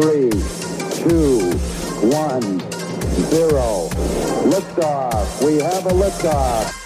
three, two, one, zero. Liftoff. We have a liftoff.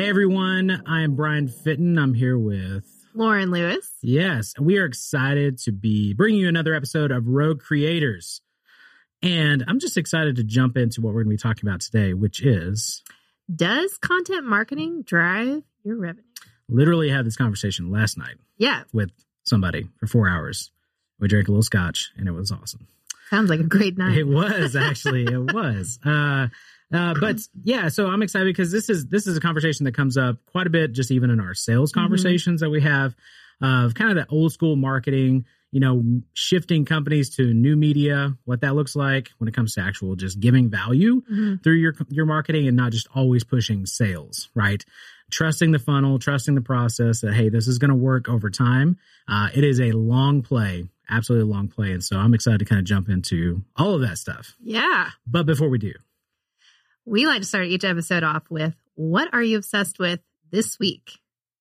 Hey everyone, I am Brian Fitton. I'm here with Lauren Lewis. Yes, we are excited to be bringing you another episode of Rogue Creators. And I'm just excited to jump into what we're going to be talking about today, which is Does content marketing drive your revenue? Literally had this conversation last night. Yeah. With somebody for four hours. We drank a little scotch and it was awesome. Sounds like a great night. It was actually, it was. Uh, uh, but yeah, so I'm excited because this is this is a conversation that comes up quite a bit, just even in our sales mm-hmm. conversations mm-hmm. that we have of kind of that old school marketing. You know, shifting companies to new media, what that looks like when it comes to actual just giving value mm-hmm. through your your marketing and not just always pushing sales, right? Trusting the funnel, trusting the process that hey, this is going to work over time. Uh, it is a long play, absolutely a long play, and so I'm excited to kind of jump into all of that stuff. Yeah. But before we do, we like to start each episode off with what are you obsessed with this week?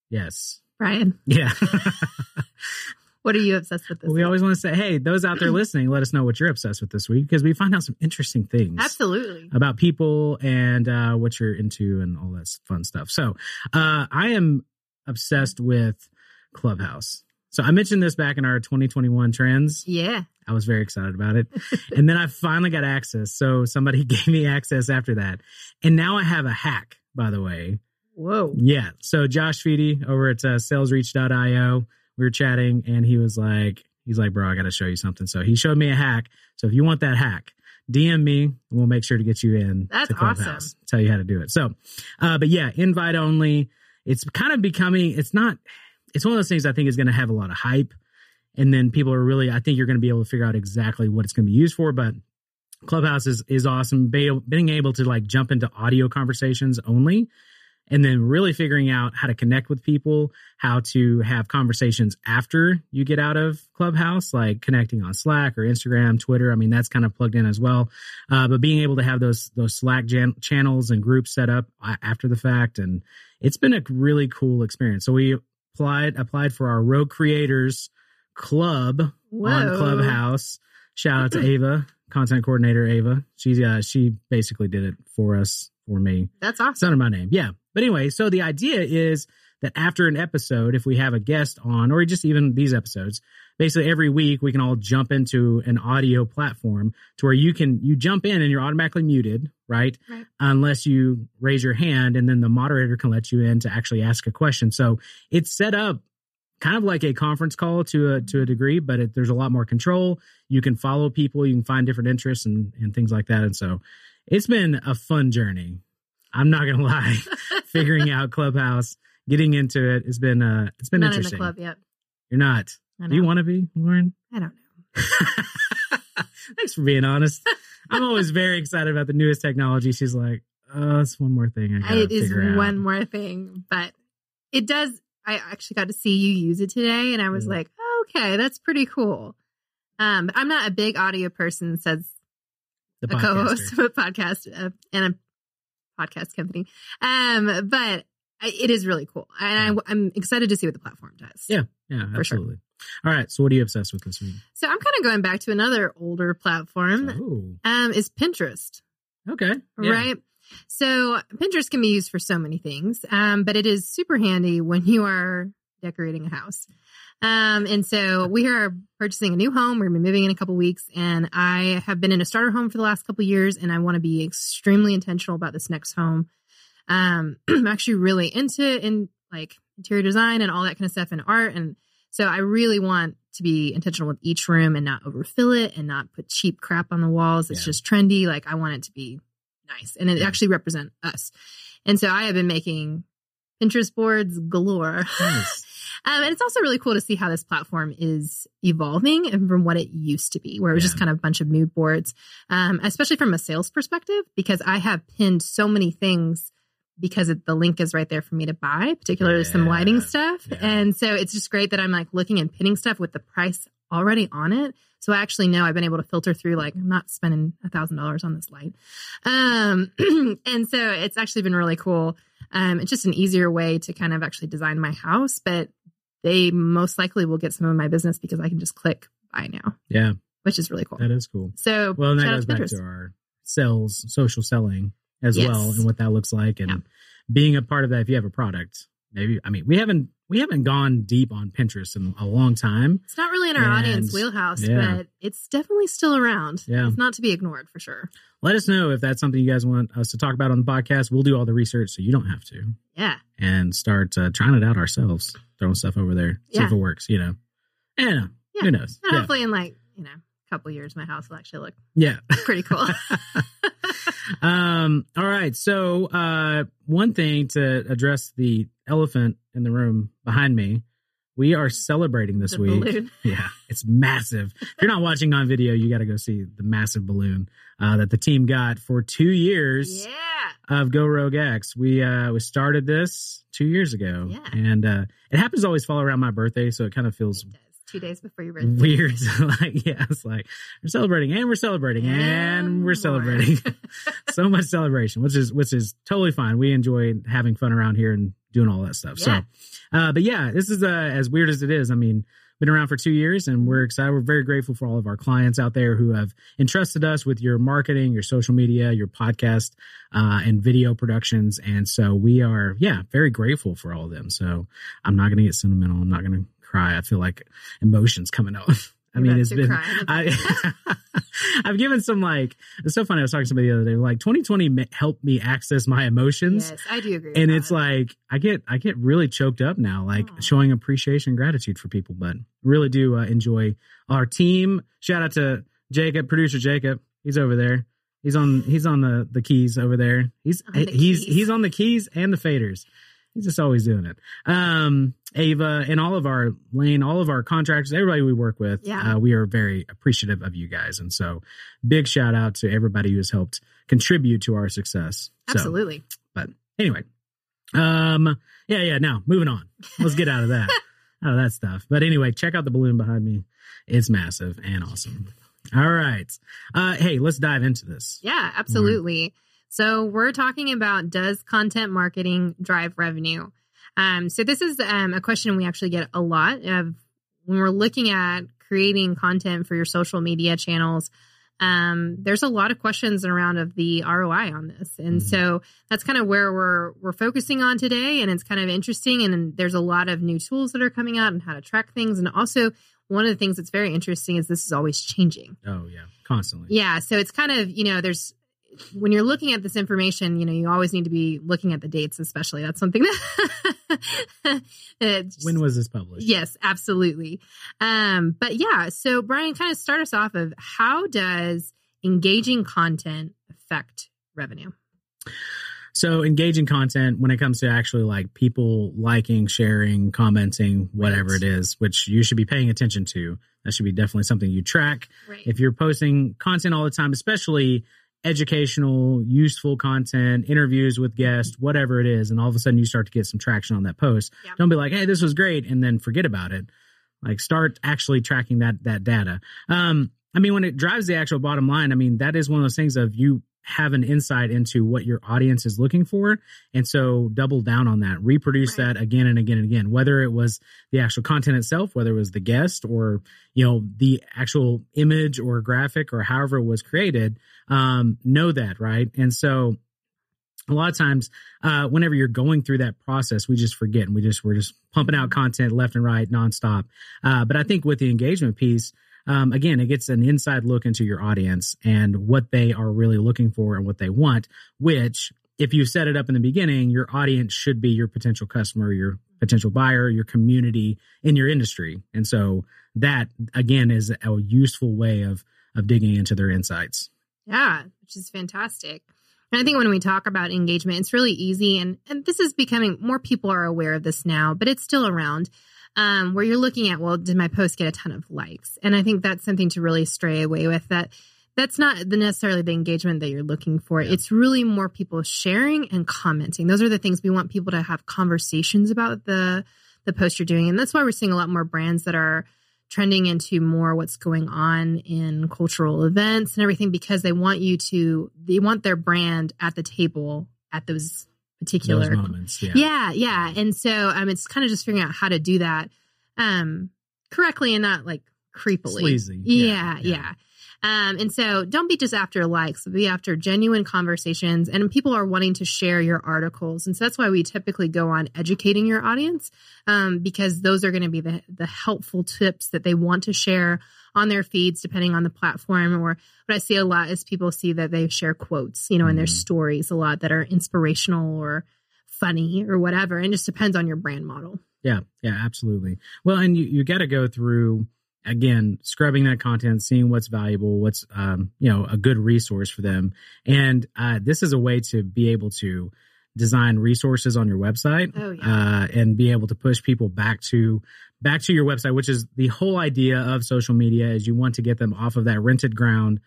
Yes. Brian. Yeah. what are you obsessed with this well, We week? always want to say, hey, those out there listening, let us know what you're obsessed with this week because we find out some interesting things. Absolutely. About people and uh, what you're into and all that fun stuff. So uh, I am obsessed with Clubhouse. So I mentioned this back in our 2021 trends. Yeah. I was very excited about it. and then I finally got access. So somebody gave me access after that. And now I have a hack, by the way. Whoa. Yeah. So Josh Feedy over at uh, salesreach.io, we were chatting and he was like, he's like, bro, I got to show you something. So he showed me a hack. So if you want that hack, DM me and we'll make sure to get you in. That's awesome. Tell you how to do it. So, uh, but yeah, invite only. It's kind of becoming, it's not, it's one of those things I think is going to have a lot of hype. And then people are really, I think you're going to be able to figure out exactly what it's going to be used for. But Clubhouse is, is awesome. Being able to like jump into audio conversations only and then really figuring out how to connect with people, how to have conversations after you get out of Clubhouse, like connecting on Slack or Instagram, Twitter. I mean, that's kind of plugged in as well. Uh, but being able to have those those Slack jan- channels and groups set up uh, after the fact, and it's been a really cool experience. So we applied applied for our Rogue Creators Club Whoa. on Clubhouse. Shout out to Ava, content coordinator Ava. She's uh, she basically did it for us for me. That's awesome. It's under my name, yeah. But anyway, so the idea is that after an episode, if we have a guest on, or just even these episodes, basically every week we can all jump into an audio platform to where you can you jump in and you're automatically muted, right? right? Unless you raise your hand and then the moderator can let you in to actually ask a question. So it's set up kind of like a conference call to a to a degree, but it, there's a lot more control. You can follow people, you can find different interests and and things like that. And so it's been a fun journey. I'm not gonna lie, figuring out Clubhouse, getting into it, it's been uh it's been not interesting. in the club yet. You're not. Do you want to be, Lauren? I don't know. Thanks for being honest. I'm always very excited about the newest technology. She's like, oh, it's one more thing. I gotta it is figure out. one more thing, but it does. I actually got to see you use it today, and I was Yeah. like, oh, okay, that's pretty cool. Um, but I'm not a big audio person, says the a co-host of a podcast uh, and a podcast company. Um, but I, it is really cool, and I, I'm excited to see what the platform does. Yeah. Yeah, For sure. absolutely. All right. So, what are you obsessed with this week? So I'm kind of going back to another older platform. Oh, Um, is Pinterest. okay. Yeah. right? So Pinterest can be used for so many things, um, but it is super handy when you are decorating a house. Um, and so we are purchasing a new home. We're gonna be moving in a couple weeks, and I have been in a starter home for the last couple years, and I want to be extremely intentional about this next home. Um, I'm actually really into in like interior design and all that kind of stuff and art, and so I really want to be intentional with each room and not overfill it and not put cheap crap on the walls. It's Yeah. just trendy. Like I want it to be nice and it actually represent us. And so I have been making Pinterest boards galore. Nice. Um, and it's also really cool to see how this platform is evolving and from what it used to be, where it was Yeah. just kind of a bunch of mood boards, um, especially from a sales perspective, because I have pinned so many things because it, the link is right there for me to buy, particularly some lighting stuff. Yeah. And so it's just great that I'm like looking and pinning stuff with the price already on it. So I actually know I've been able to filter through like I'm not spending a thousand dollars on this light. Um, and so it's actually been really cool. Um, it's just an easier way to kind of actually design my house, but they most likely will get some of my business because I can just click buy now, Yeah, which is really cool. that is cool. So Well, and that goes to back to our sales, social selling as Yes. well, and what that looks like, and Yeah. being a part of that. If you have a product, maybe I mean we haven't we haven't gone deep on Pinterest in a long time. It's not really in our And- audience wheelhouse, yeah. but it's definitely still around. Yeah. It's not to be ignored for sure. Let us know if that's something you guys want us to talk about on the podcast. We'll do all the research so you don't have to, Yeah. and start uh, trying it out ourselves, throwing stuff over there, see if it works. You know, yeah, Yeah. who knows? And Yeah, hopefully in like, you know, a couple years my house will actually look yeah. pretty cool. um all right so uh one thing to address the elephant in the room behind me we are celebrating this The week balloon. yeah it's massive if you're not watching on video you got to go see the massive balloon uh that the team got for two years Yeah. of go rogue x we uh we started this two years ago Yeah. and uh it happens to always fall around my birthday so it kind of feels. Two days before your birthday. weird like yeah it's like we're celebrating and we're celebrating and, we're celebrating so much celebration, which is which is totally fine. We enjoy having fun around here and doing all that stuff. Yeah. So, uh, but yeah, this is uh, as weird as it is. I mean, been around for two years, and we're excited. We're very grateful for all of our clients out there who have entrusted us with your marketing, your social media, your podcast, uh, and video productions. And so we are, yeah, very grateful for all of them. So I'm not going to get sentimental. I'm not going to cry. I feel like emotions coming out. I mean, it's been. I, I've given some like, it's so funny. I was talking to somebody the other day, like 2020 ma- helped me access my emotions. Yes, I do agree. And it's that. like, I get, I get really choked up now, like Aw. showing appreciation, and gratitude for people, but really do uh, enjoy our team. Shout out to Jacob, producer Jacob. He's over there. He's on, he's on the, the keys over there. He's, the he's, keys. he's on the keys and the faders. He's just always doing it. Um, Ava and all of our lane, all of our contractors, everybody we work with, Yeah. uh, we are very appreciative of you guys. And so big shout out to everybody who has helped contribute to our success. So, absolutely. but anyway, um, yeah, yeah. Now moving on. Let's get out of that, out of that stuff. But anyway, check out the balloon behind me. It's massive and awesome. All right. Uh, hey, let's dive into this. Yeah, absolutely. So we're talking about does content marketing drive revenue? Um, so this is um, a question we actually get a lot of when we're looking at creating content for your social media channels. Um, there's a lot of questions around of the ROI on this, and Mhm. so that's kind of where we're we're focusing on today. And it's kind of interesting, and there's a lot of new tools that are coming out and how to track things, and also one of the things that's very interesting is this is always changing. Oh yeah, constantly. Yeah. So it's kind of, you know, there's, when you're looking at this information, you know, you always need to be looking at the dates, especially. That's something that. it's- When was this published? Yes, absolutely. Um, but yeah, so Brian, kind of start us off of how does engaging content affect revenue? So engaging content when it comes to actually like people liking, sharing, commenting, whatever Right. it is, which you should be paying attention to. That should be definitely something you track. Right. If you're posting content all the time, especially educational, useful content, interviews with guests, whatever it is, and all of a sudden you start to get some traction on that post, Yeah. don't be like, "Hey, this was great," and then forget about it. Like start actually tracking that that data. Um, I mean, when it drives the actual bottom line, I mean that is one of those things of you have an insight into what your audience is looking for, and so double down on that, reproduce Right. that again and again and again. Whether it was the actual content itself, whether it was the guest or you know the actual image or graphic or however it was created, um, know that right, and so a lot of times uh, whenever you're going through that process we just forget and we just we're just pumping out content left and right nonstop uh, but i think with the engagement piece um, again it gets an inside look into your audience and what they are really looking for and what they want which if you set it up in the beginning your audience should be your potential customer your potential buyer your community in your industry and so that again is a useful way of of digging into their insights Yeah, which is fantastic. And I think when we talk about engagement, it's really easy. And, and this is becoming more people are aware of this now, but it's still around um, where you're looking at, well, did my post get a ton of likes? And I think that's something to really stray away with that. That's not the necessarily the engagement that you're looking for. Yeah. It's really more people sharing and commenting. Those are the things we want people to have conversations about the the post you're doing. And that's why we're seeing a lot more brands that are trending into more what's going on in cultural events and everything because they want you to they want their brand at the table at those particular moments. Yeah. yeah yeah and so um it's kind of just figuring out how to do that um correctly and not like creepily Sleazy. yeah Yeah, yeah. Um, and so don't be just after likes, be after genuine conversations. And people are wanting to share your articles. And so that's why we typically go on educating your audience, um, because those are going to be the, the helpful tips that they want to share on their feeds, depending on the platform. Or what I see a lot is people see that they share quotes, you know, in their Mhm. stories a lot that are inspirational or funny or whatever. And it just depends on your brand model. Yeah, yeah, absolutely. Well, and you, you got to go through again scrubbing that content, seeing what's valuable, what's um, you know a good resource for them, and uh, this is a way to be able to design resources on your website Oh, yeah. uh, and be able to push people back to back to your website, which is the whole idea of social media. Is you want to get them off of that rented ground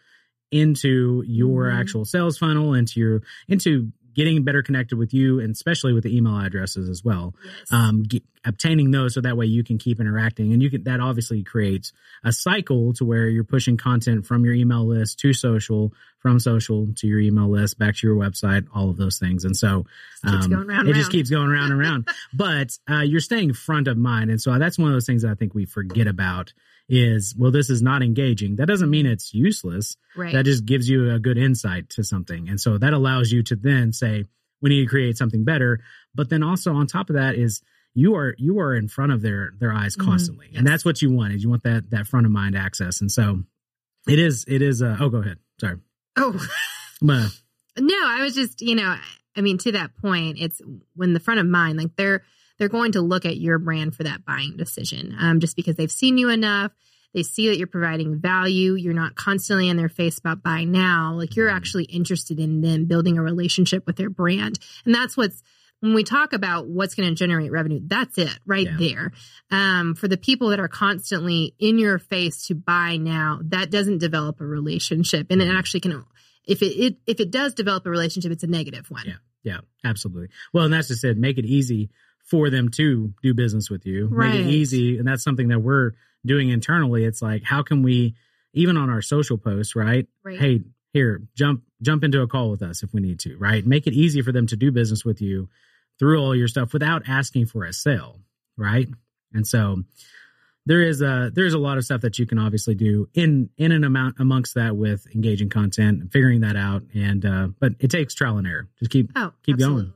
into your Mhm. actual sales funnel, into your into getting better connected with you, and especially with the email addresses as well Yes. um, get, obtaining those so that way you can keep interacting and you can that obviously creates a cycle to where you're pushing content from your email list to social from social to your email list back to your website all of those things. And so keeps um, round it and just keeps going around and around but uh, you're staying front of mind. And so that's one of those things that i think we forget about is well this is not engaging. That doesn't mean it's useless. Right. that just gives you a good insight to something. And so that allows you to then say we need to create something better. But then also on top of that is you are you are in front of their their eyes Mhm. constantly. And that's what you want is you want that that front of mind access. And so it is it is uh oh go ahead. Sorry oh. but No, I was just, you know, I mean, to that point, it's when the front of mind, like they're they're going to look at your brand for that buying decision, um, just because they've seen you enough. They see that you're providing value. You're not constantly in their face about buy now. Like you're Mhm. actually interested in them building a relationship with their brand, and that's what's when we talk about what's going to generate revenue. That's it right Yeah. there. Um, for the people that are constantly in your face to buy now, that doesn't develop a relationship, and it Mhm. actually can if it, it if it does develop a relationship, it's a negative one. Yeah. yeah absolutely well and that's just it make it easy for them to do business with you make Right. it easy and that's something that we're doing internally it's like how can we even on our social posts right Right. hey here jump jump into a call with us if we need to right make it easy for them to do business with you through all your stuff without asking for a sale right and so there is a there's a lot of stuff that you can obviously do in in an amount amongst that with engaging content and figuring that out and uh but it takes trial and error just keep Oh, Keep going.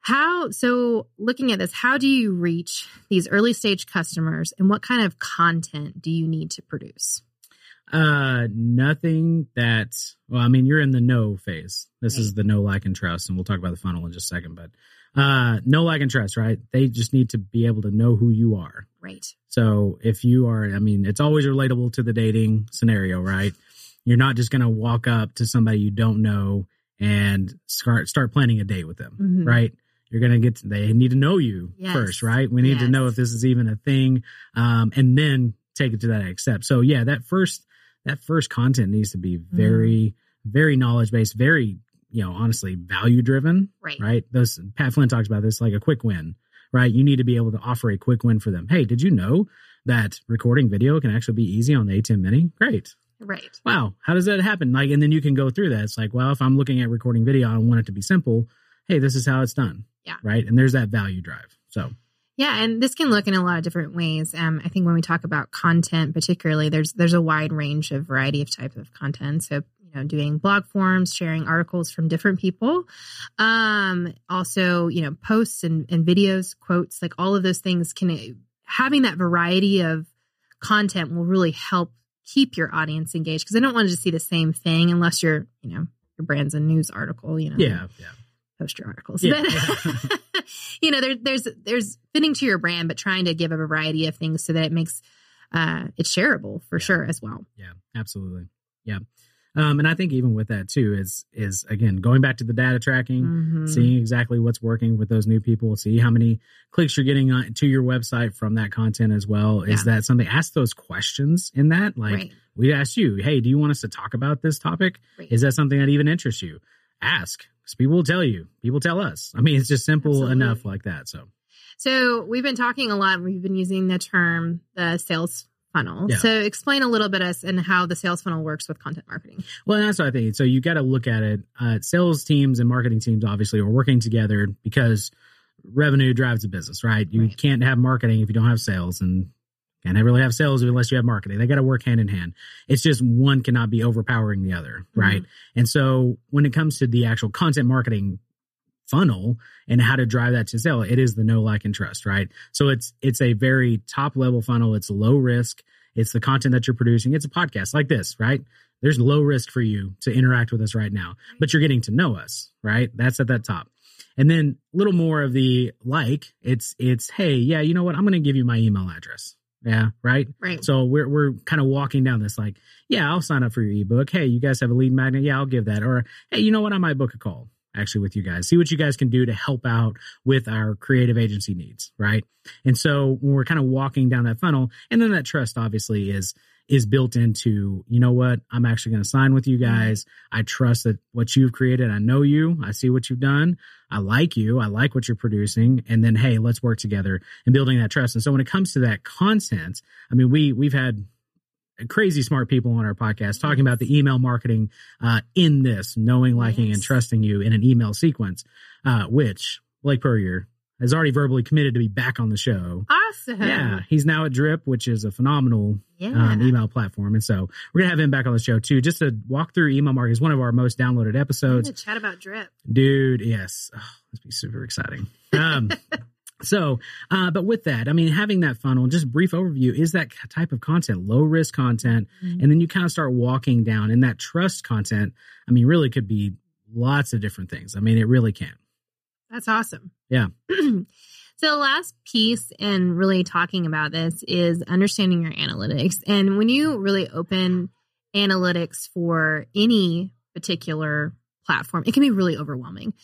How so looking at this, how do you reach these early stage customers and what kind of content do you need to produce? Uh, nothing that. Well, I mean, you're in the no phase. This is the no like and trust, and we'll talk about the funnel in just a second. But uh, no like and trust, right? They just need to be able to know who you are. Right. So if you are, I mean, it's always relatable to the dating scenario, right? You're not just going to walk up to somebody you don't know and start start planning a date with them, Mhm. right? You're going to get they need to know you Yes. first, right? We need to know if this is even a thing, um, and then take it to that next step. So yeah, that first that first content needs to be Mm-hmm. very, very knowledge based, very you know honestly value driven, Right. right? Those Pat Flynn talks about this like a quick win, right? You need to be able to offer a quick win for them. Hey, did you know that recording video can actually be easy on the ATEM Mini? Great. Right. Wow. How does that happen? Like, and then you can go through that. It's like, well, if I'm looking at recording video, I want it to be simple. Hey, this is how it's done. Yeah. Right. And there's that value drive. So Yeah, and this can look in a lot of different ways. Um, I think when we talk about content, particularly, there's there's a wide range of variety of types of content. So you know, doing blog forms, sharing articles from different people, um, also you know, posts and, and videos, quotes, like all of those things can having that variety of content will really help keep your audience engaged because they don't want to just see the same thing unless you're you know your brand's a news article, you know, yeah. Yeah. Post your articles. Yeah. But, you know, there, there's there's fitting to your brand, but trying to give a variety of things so that it makes uh, it shareable for Yeah. sure as well. Yeah, absolutely. Yeah. Um, and I think even with that too is is again going back to the data tracking, Mhm. seeing exactly what's working with those new people, see how many clicks you're getting on, to your website from that content as well. Is Yeah. that something? Ask those questions in that. Like right. we asked you, hey, do you want us to talk about this topic? Right. Is that something that even interests you? Ask. People will tell you. People tell us. I mean, it's just simple Absolutely. enough like that. So So we've been talking a lot. We've been using the term the sales funnel. Yeah. So explain a little bit us and how the sales funnel works with content marketing. Well, that's what I think. So you got to look at it. Uh, sales teams and marketing teams obviously are working together because revenue drives the business, right? You Right. can't have marketing if you don't have sales, and can't really have sales unless you have marketing. They got to work hand in hand. It's just one cannot be overpowering the other, mm-hmm. right? And so when it comes to the actual content marketing funnel and how to drive that to sale, it is the no like and trust, right? So it's it's a very top level funnel. It's low risk. It's the content that you're producing. It's a podcast like this, right? There's low risk for you to interact with us right now, but you're getting to know us, right? That's at that top. And then a little more of the like, it's it's hey, yeah, you know what? I'm going to give you my email address. Yeah, right? Right. So we're we're kind of walking down this like, yeah, I'll sign up for your ebook. Hey, you guys have a lead magnet? Yeah, I'll give that. Or hey, you know what? I might book a call actually with you guys. See what you guys can do to help out with our creative agency needs, right? And so when we're kind of walking down that funnel, and then that trust obviously is is built into, you know what? I'm actually going to sign with you guys. I trust that what you've created, I know you, I see what you've done. I like you. I like what you're producing. And then, hey, let's work together in building that trust. And so when it comes to that content, I mean, we we've had crazy smart people on our podcast talking about the email marketing uh, in this, knowing, liking, and trusting you in an email sequence, uh, which like per Purrier has already verbally committed to be back on the show. Awesome. Yeah, he's now at Drip, which is a phenomenal Yeah. um, email platform, and so we're gonna have him back on the show too, just to walk through email marketing. It's one of our most downloaded episodes chat about drip. dude yes oh, this be super exciting um so uh but with that i mean having that funnel just brief overview is that type of content low risk content Mhm. and then you kind of start walking down and that trust content i mean really could be lots of different things i mean it really can That's awesome. Yeah. so the last piece in really talking about this is understanding your analytics. And when you really open analytics for any particular platform, it can be really overwhelming.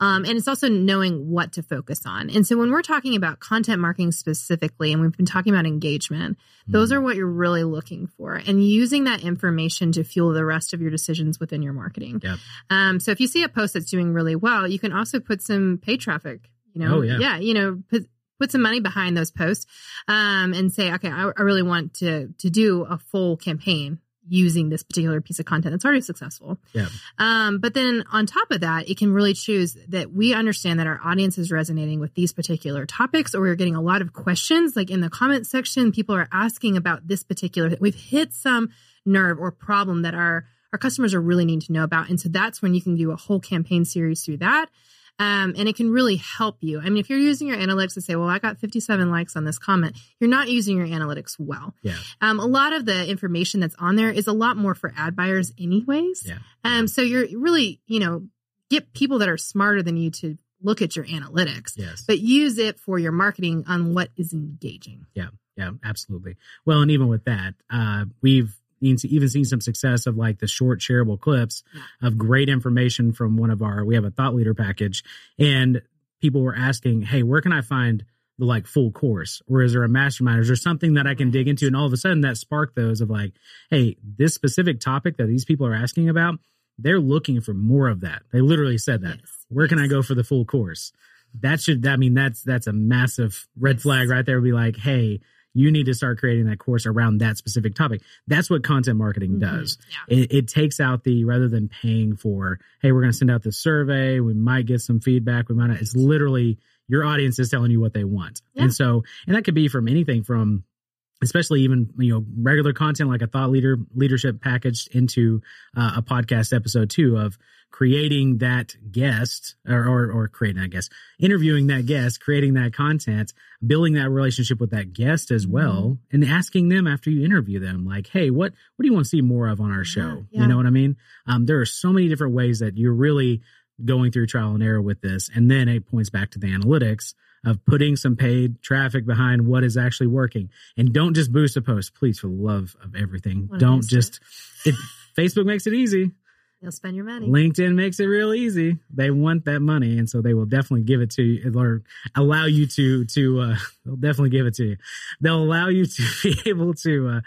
Um, and it's also knowing what to focus on. And so when we're talking about content marketing specifically, and we've been talking about engagement, those are what you're really looking for and using that information to fuel the rest of your decisions within your marketing. Yep. Um, so if you see a post that's doing really well, you can also put some paid traffic, you know, Oh, yeah. you know, put, put some money behind those posts, um, and say, okay, I, I really want to, to do a full campaign using this particular piece of content that's already successful. Yeah. Um, but then on top of that, it can really choose that we understand that our audience is resonating with these particular topics, or we're getting a lot of questions. Like in the comment section, people are asking about this particular. We've hit some nerve or problem that our our customers are really needing to know about, and so that's when you can do a whole campaign series through that. Um, and it can really help you. I mean, if you're using your analytics to say, well, I got 57 likes on this comment, you're not using your analytics well. yeah Um, a lot of the information that's on there is a lot more for ad buyers, anyways. Yeah. Um, so you're really, you know, get people that are smarter than you to look at your analytics, yes but use it for your marketing on what is engaging. Yeah, Yeah, absolutely. Well, and even with that, uh, we've even even seen some success of like the short shareable clips of great information from one of our. We have a thought leader package, and people were asking, "Hey, where can I find the like full course, or is there a mastermind, or is there something that I can dig into?" And all of a sudden, that sparked those of like, "Hey, this specific topic that these people are asking about." They're looking for more of that. They literally said that. Yes. Where can I go for the full course? That should, I mean, that's, that's a massive red Yes. flag right there. Be like, hey, you need to start creating that course around that specific topic. That's what content marketing Mhm. does. Yeah. It, it takes out the, rather than paying for, hey, we're going to send out this survey. We might get some feedback. We might not. It's literally your audience is telling you what they want. Yeah. And so, and that could be from anything from, especially even you know regular content like a thought leader leadership packaged into uh, a podcast episode too of creating that guest or, or or creating that guest interviewing that guest creating that content building that relationship with that guest as well and asking them after you interview them like hey what what do you want to see more of on our show? Yeah. you know what i mean? Um, there are so many different ways that you're really going through trial and error with this and then it points back to the analytics of putting some paid traffic behind what is actually working and don't just boost a post please for the love of everyth't What don't just it Facebook makes it easy. You'll spend your money. LinkedIn makes it real easy. They want that money, and so they will definitely give it to you or allow you to to. Uh, they'll definitely give it to you. They'll allow you to be able to. Uh,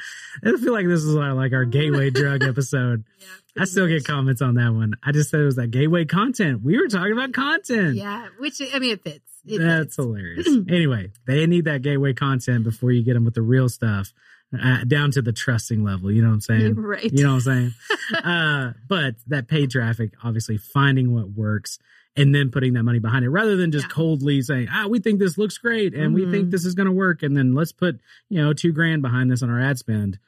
I feel like this is our, like our gateway drug episode. Yeah, I still get comments on that one. I just said it was that gateway content. We were talking about content. Yeah, which I mean, it fits. It That's fits. hilarious. anyway, they need that gateway content before you get them with the real stuff, uh, down to the trusting level. You know what I'm saying? right. You know what I'm saying? uh, but that paid traffic, obviously finding what works and then putting that money behind it rather than just Yeah. coldly saying, ah, we think this looks great and we Mhm. think this is going to work. And then let's put, you know, two grand behind this on our ad spend.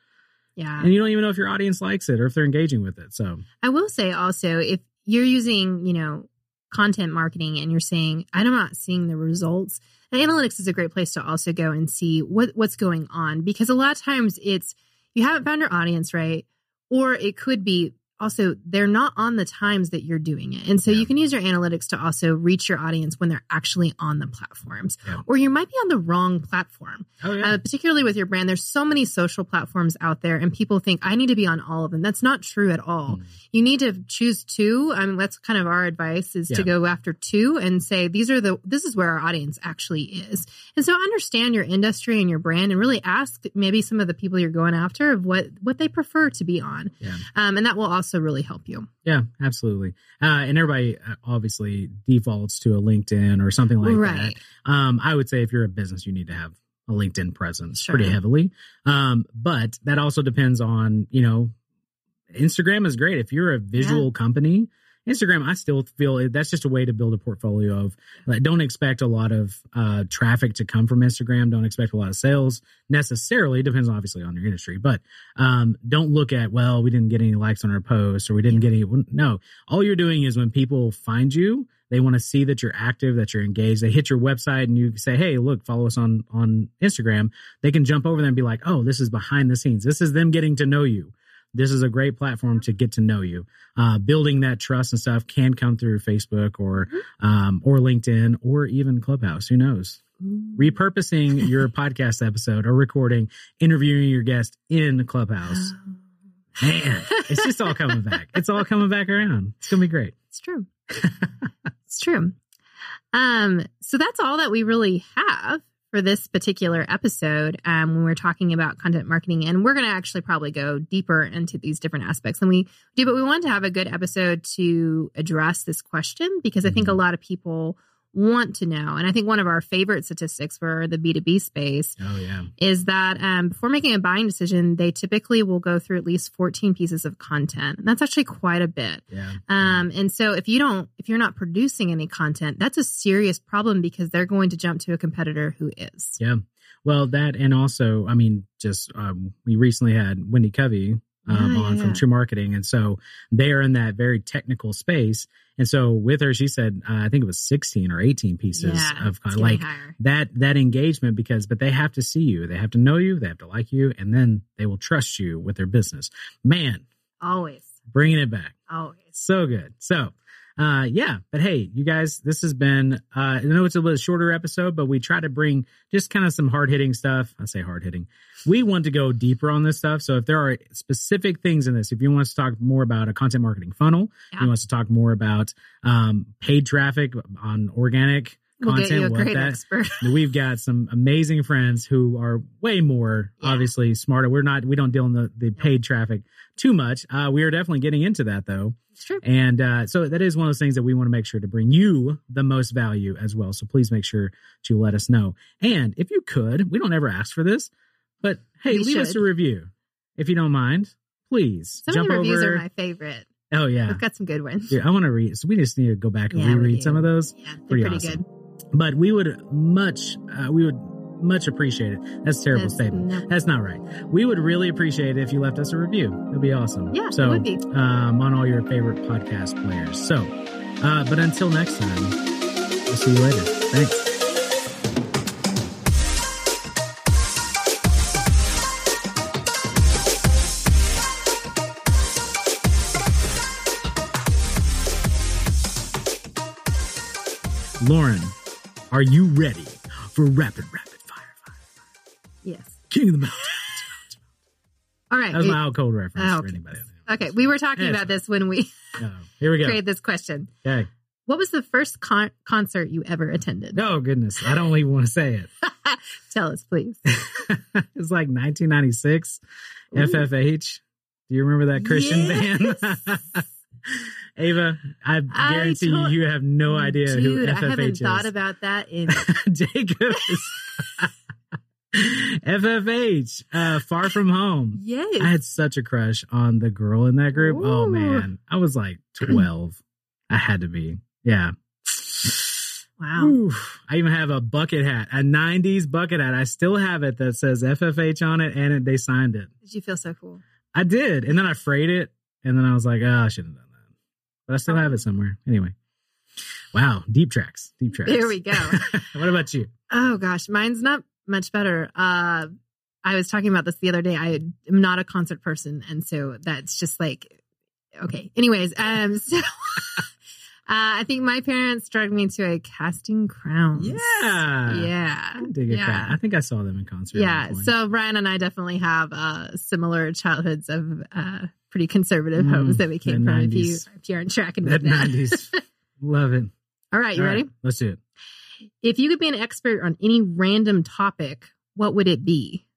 yeah. And you don't even know if your audience likes it or if they're engaging with it. So, I will say also, if you're using, you know, content marketing and you're saying, I'm not seeing the results, and analytics is a great place to also go and see what what's going on because a lot of times it's you haven't found your audience right, or it could be also they're not on the times that you're doing it. And so Yeah. you can use your analytics to also reach your audience when they're actually on the platforms. Yeah. Or you might be on the wrong platform oh, uh, particularly with your brand. There's so many social platforms out there, and people think I need to be on all of them. That's not true at all. Mm. You need to choose two. I mean, that's kind of our advice is Yeah. to go after two and say these are the this is where our audience actually is. And so understand your industry and your brand, and really ask maybe some of the people you're going after of what what they prefer to be on, yeah. um, and that will also really help you. Yeah, absolutely. Uh, and everybody uh, obviously defaults to a LinkedIn or something like right. that. Um, I would say if you're a business, you need to have a LinkedIn presence Sure. pretty heavily. Um, but that also depends on, you know, Instagram is great. If you're a visual company, Instagram, I still feel that's just a way to build a portfolio of like, don't expect a lot of uh, traffic to come from Instagram. Don't expect a lot of sales necessarily. Depends obviously on your industry, but um, don't look at, well, we didn't get any likes on our post or we didn't get any. No, all you're doing is when people find you, they want to see that you're active, that you're engaged. They hit your website and you say, "Hey, look, follow us on on Instagram." They can jump over there and be like, "Oh, this is behind the scenes. This is them getting to know you." This is a great platform to get to know you. Uh, building that trust and stuff can come through Facebook or um, or LinkedIn or even Clubhouse. Who knows? Repurposing your podcast episode or recording, interviewing your guest in Clubhouse. Man, it's just all coming back. It's all coming back around. It's gonna be great. It's true. it's true. Um, so that's all that we really have for this particular episode um, when we're talking about content marketing. And we're going to actually probably go deeper into these different aspects than we do, but we wanted to have a good episode to address this question because I think a Mhm. lot of people want to know. And I think one of our favorite statistics for the B2B space Oh yeah. is that um, before making a buying decision, they typically will go through at least 14 pieces of content. And that's actually quite a bit. Yeah. Um, and so if you don't, if you're not producing any content, that's a serious problem because they're going to jump to a competitor who is. Yeah. Well, that and also, I mean, just um, we recently had Wendy Covey um, Yeah, on yeah, from. TREW Marketing, and so they are in that very technical space. And so with her, she said, uh, I think it was sixteen or eighteen pieces Yeah, of like higher. that that engagement because, but they have to see you, they have to know you, they have to like you, and then they will trust you with their business. Man, Always, bringing it back. always. So good. So, uh, yeah, but hey, you guys, this has been, uh, I know it's a little shorter episode, but we try to bring just kind of some hard hitting stuff. I say hard hitting. We want to go deeper on this stuff. So if there are specific things in this, if you want us to talk more about a content marketing funnel, Yeah. you want us to talk more about, um, paid traffic on organic We'll content, get you a what great that, expert. we've got some amazing friends who are way more Yeah. obviously smarter. We're not, we don't deal in the, the paid traffic too much. Uh, we are definitely getting into that though. It's true. And uh, so that is one of those things that we want to make sure to bring you the most value as well. So please make sure to let us know. And if you could, we don't ever ask for this, but hey, We leave us a review if you don't mind. Please Some jump of the reviews over. are my favorite. oh yeah, We've got some good ones. Dude, I want to read. So we just need to go back and Yeah, reread some of those. Yeah, they're Pretty pretty, awesome. good. But we would much, uh, we would much appreciate it. That's a terrible That's- statement. no. That's not right. We would really appreciate it if you left us a review. It'd be awesome. Yeah, so would be. um, on all your favorite podcast players. So, uh, but until next time, we'll see you later. Thanks. Lauren, are you ready for rapid, rapid fire? fire? Yes. King of the Mountain. All right. That was it- my out cold reference Oh, for anybody. Okay, we were talking about this when we here we go. created this question. Okay. What was the first con- concert you ever attended? Oh goodness, I don't even want to say it. Tell us, please. it's like 1996. Ooh. FFH. Do you remember that Christian Yes. band? Ava, I I guarantee told- you, you have no idea Dude, who FFH is. I haven't is. thought about that in Jacob FFH, uh, Far From Home. yes. I had such a crush on the girl in that group. Oh man, I was like 12. I had to be. Yeah. wow. Oof. I even have a bucket hat, a 90s bucket hat. I still have it that says FFH on it and it, they signed it. Did you feel so cool? I did. And then I frayed it. And then I was like, oh, I shouldn't have done that. But I still have it somewhere. Anyway. Wow. Deep tracks. Deep tracks. There we go. what about you? Oh gosh, mine's not much better. Uh, I was talking about this the other day. I am not a concert person, and so that's just like okay. Anyways, um, so uh, I think my parents dragged me to a casting crowns. Yeah. yeah, I yeah. I think I saw them in concert. yeah. So Brian and I definitely have uh, similar childhoods of uh, pretty conservative Mm, homes that we came from. If you 90s. if you're on track and that with that. 90s. Love it. All right, you All ready? right, let's do it. If you could be an expert on any random topic, what would it be?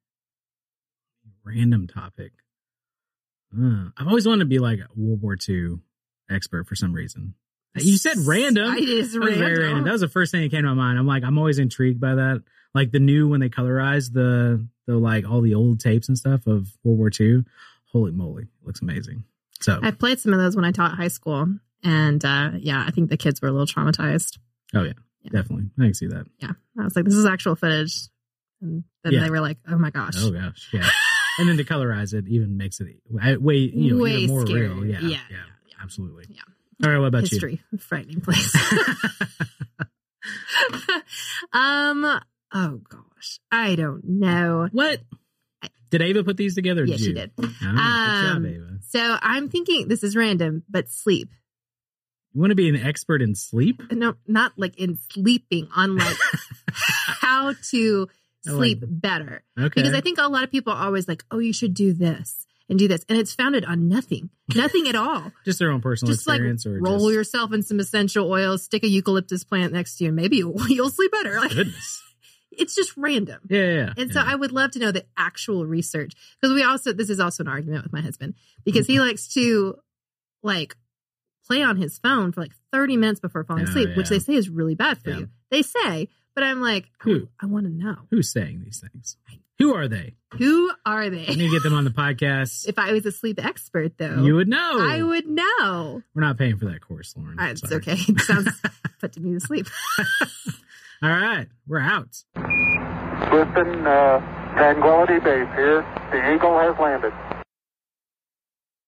Random topic. Uh, I've always wanted to be like a World War II expert for some reason. You said random. It is That was random. very random. That was the first thing that came to my mind. I'm like, I'm always intrigued by that. Like the new when they colorized the the like all the old tapes and stuff of World War II. Holy moly, it looks amazing. So, I played some of those when I taught high school, and uh, yeah, I think the kids were a little traumatized. oh yeah, Yeah. definitely, I can see that. Yeah, I was like, "This is actual footage," and then Yeah. they were like, "Oh my gosh!" Oh gosh, yeah. and then to colorize it even makes it way, you know, Way even more scarier. real. Yeah, Yeah, yeah, absolutely. Yeah. All right, what about History, frightening place. um. Oh gosh, I don't know. what did Ava put these together? Yes, she did. Oh, good job, Um, Ava. So I'm thinking this is random, but sleep. You want to be an expert in sleep? No, not like in sleeping, on like how to I like sleep better. Okay. Because I think a lot of people are always like, oh, you should do this and do this. And it's founded on nothing, nothing at all. just their own personal just like experience, or roll just, yourself in some essential oils, stick a eucalyptus plant next to you, and maybe you'll, you'll sleep better. Like goodness. It's just random. Yeah, yeah. yeah. And so yeah. I would love to know the actual research because we also, this is also an argument with my husband because he likes to like play on his phone for like 30 minutes before falling Oh, asleep, which they say is really bad for Yeah. you. They say, but I'm like, Who? I want to know. who's saying these things? Who are they? Who are I need they? to get them on the podcast. if I was a sleep expert, though, you would know. I would know. We're not paying for that course, Lauren. Uh, It's okay. It sounds put me to sleep. All right, we're out. Houston, uh, Tranquility Base here. The Eagle has landed.